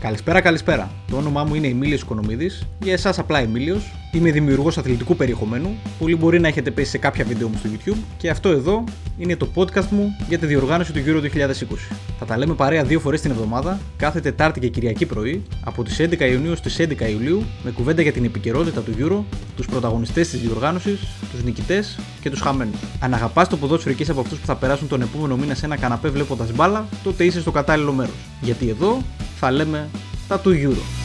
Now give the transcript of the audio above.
Καλησπέρα, καλησπέρα. Το όνομά μου είναι Εμίλιος Οικονομίδης. Για εσάς απλά Εμίλιος. Είμαι δημιουργός αθλητικού περιεχομένου. Πολλοί μπορεί να έχετε πέσει σε κάποια βίντεο μου στο YouTube. Και αυτό εδώ είναι το podcast μου για τη διοργάνωση του Euro 2020. Θα τα λέμε παρέα δύο φορές την εβδομάδα, κάθε Τετάρτη και Κυριακή πρωί, από τις 11 Ιουνίου στις 11 Ιουλίου, με κουβέντα για την επικαιρότητα του Euro, τους πρωταγωνιστές της διοργάνωσης, τους νικητές και τους χαμένους. Αν αγαπάς το ποδόσφαιρο και είσαι από αυτούς που θα περάσουν τον επόμενο μήνα σε ένα καναπέ βλέποντας μπάλα, τότε είσαι στο κατάλληλο μέρος. Γιατί εδώ θα λέμε τα του Euro.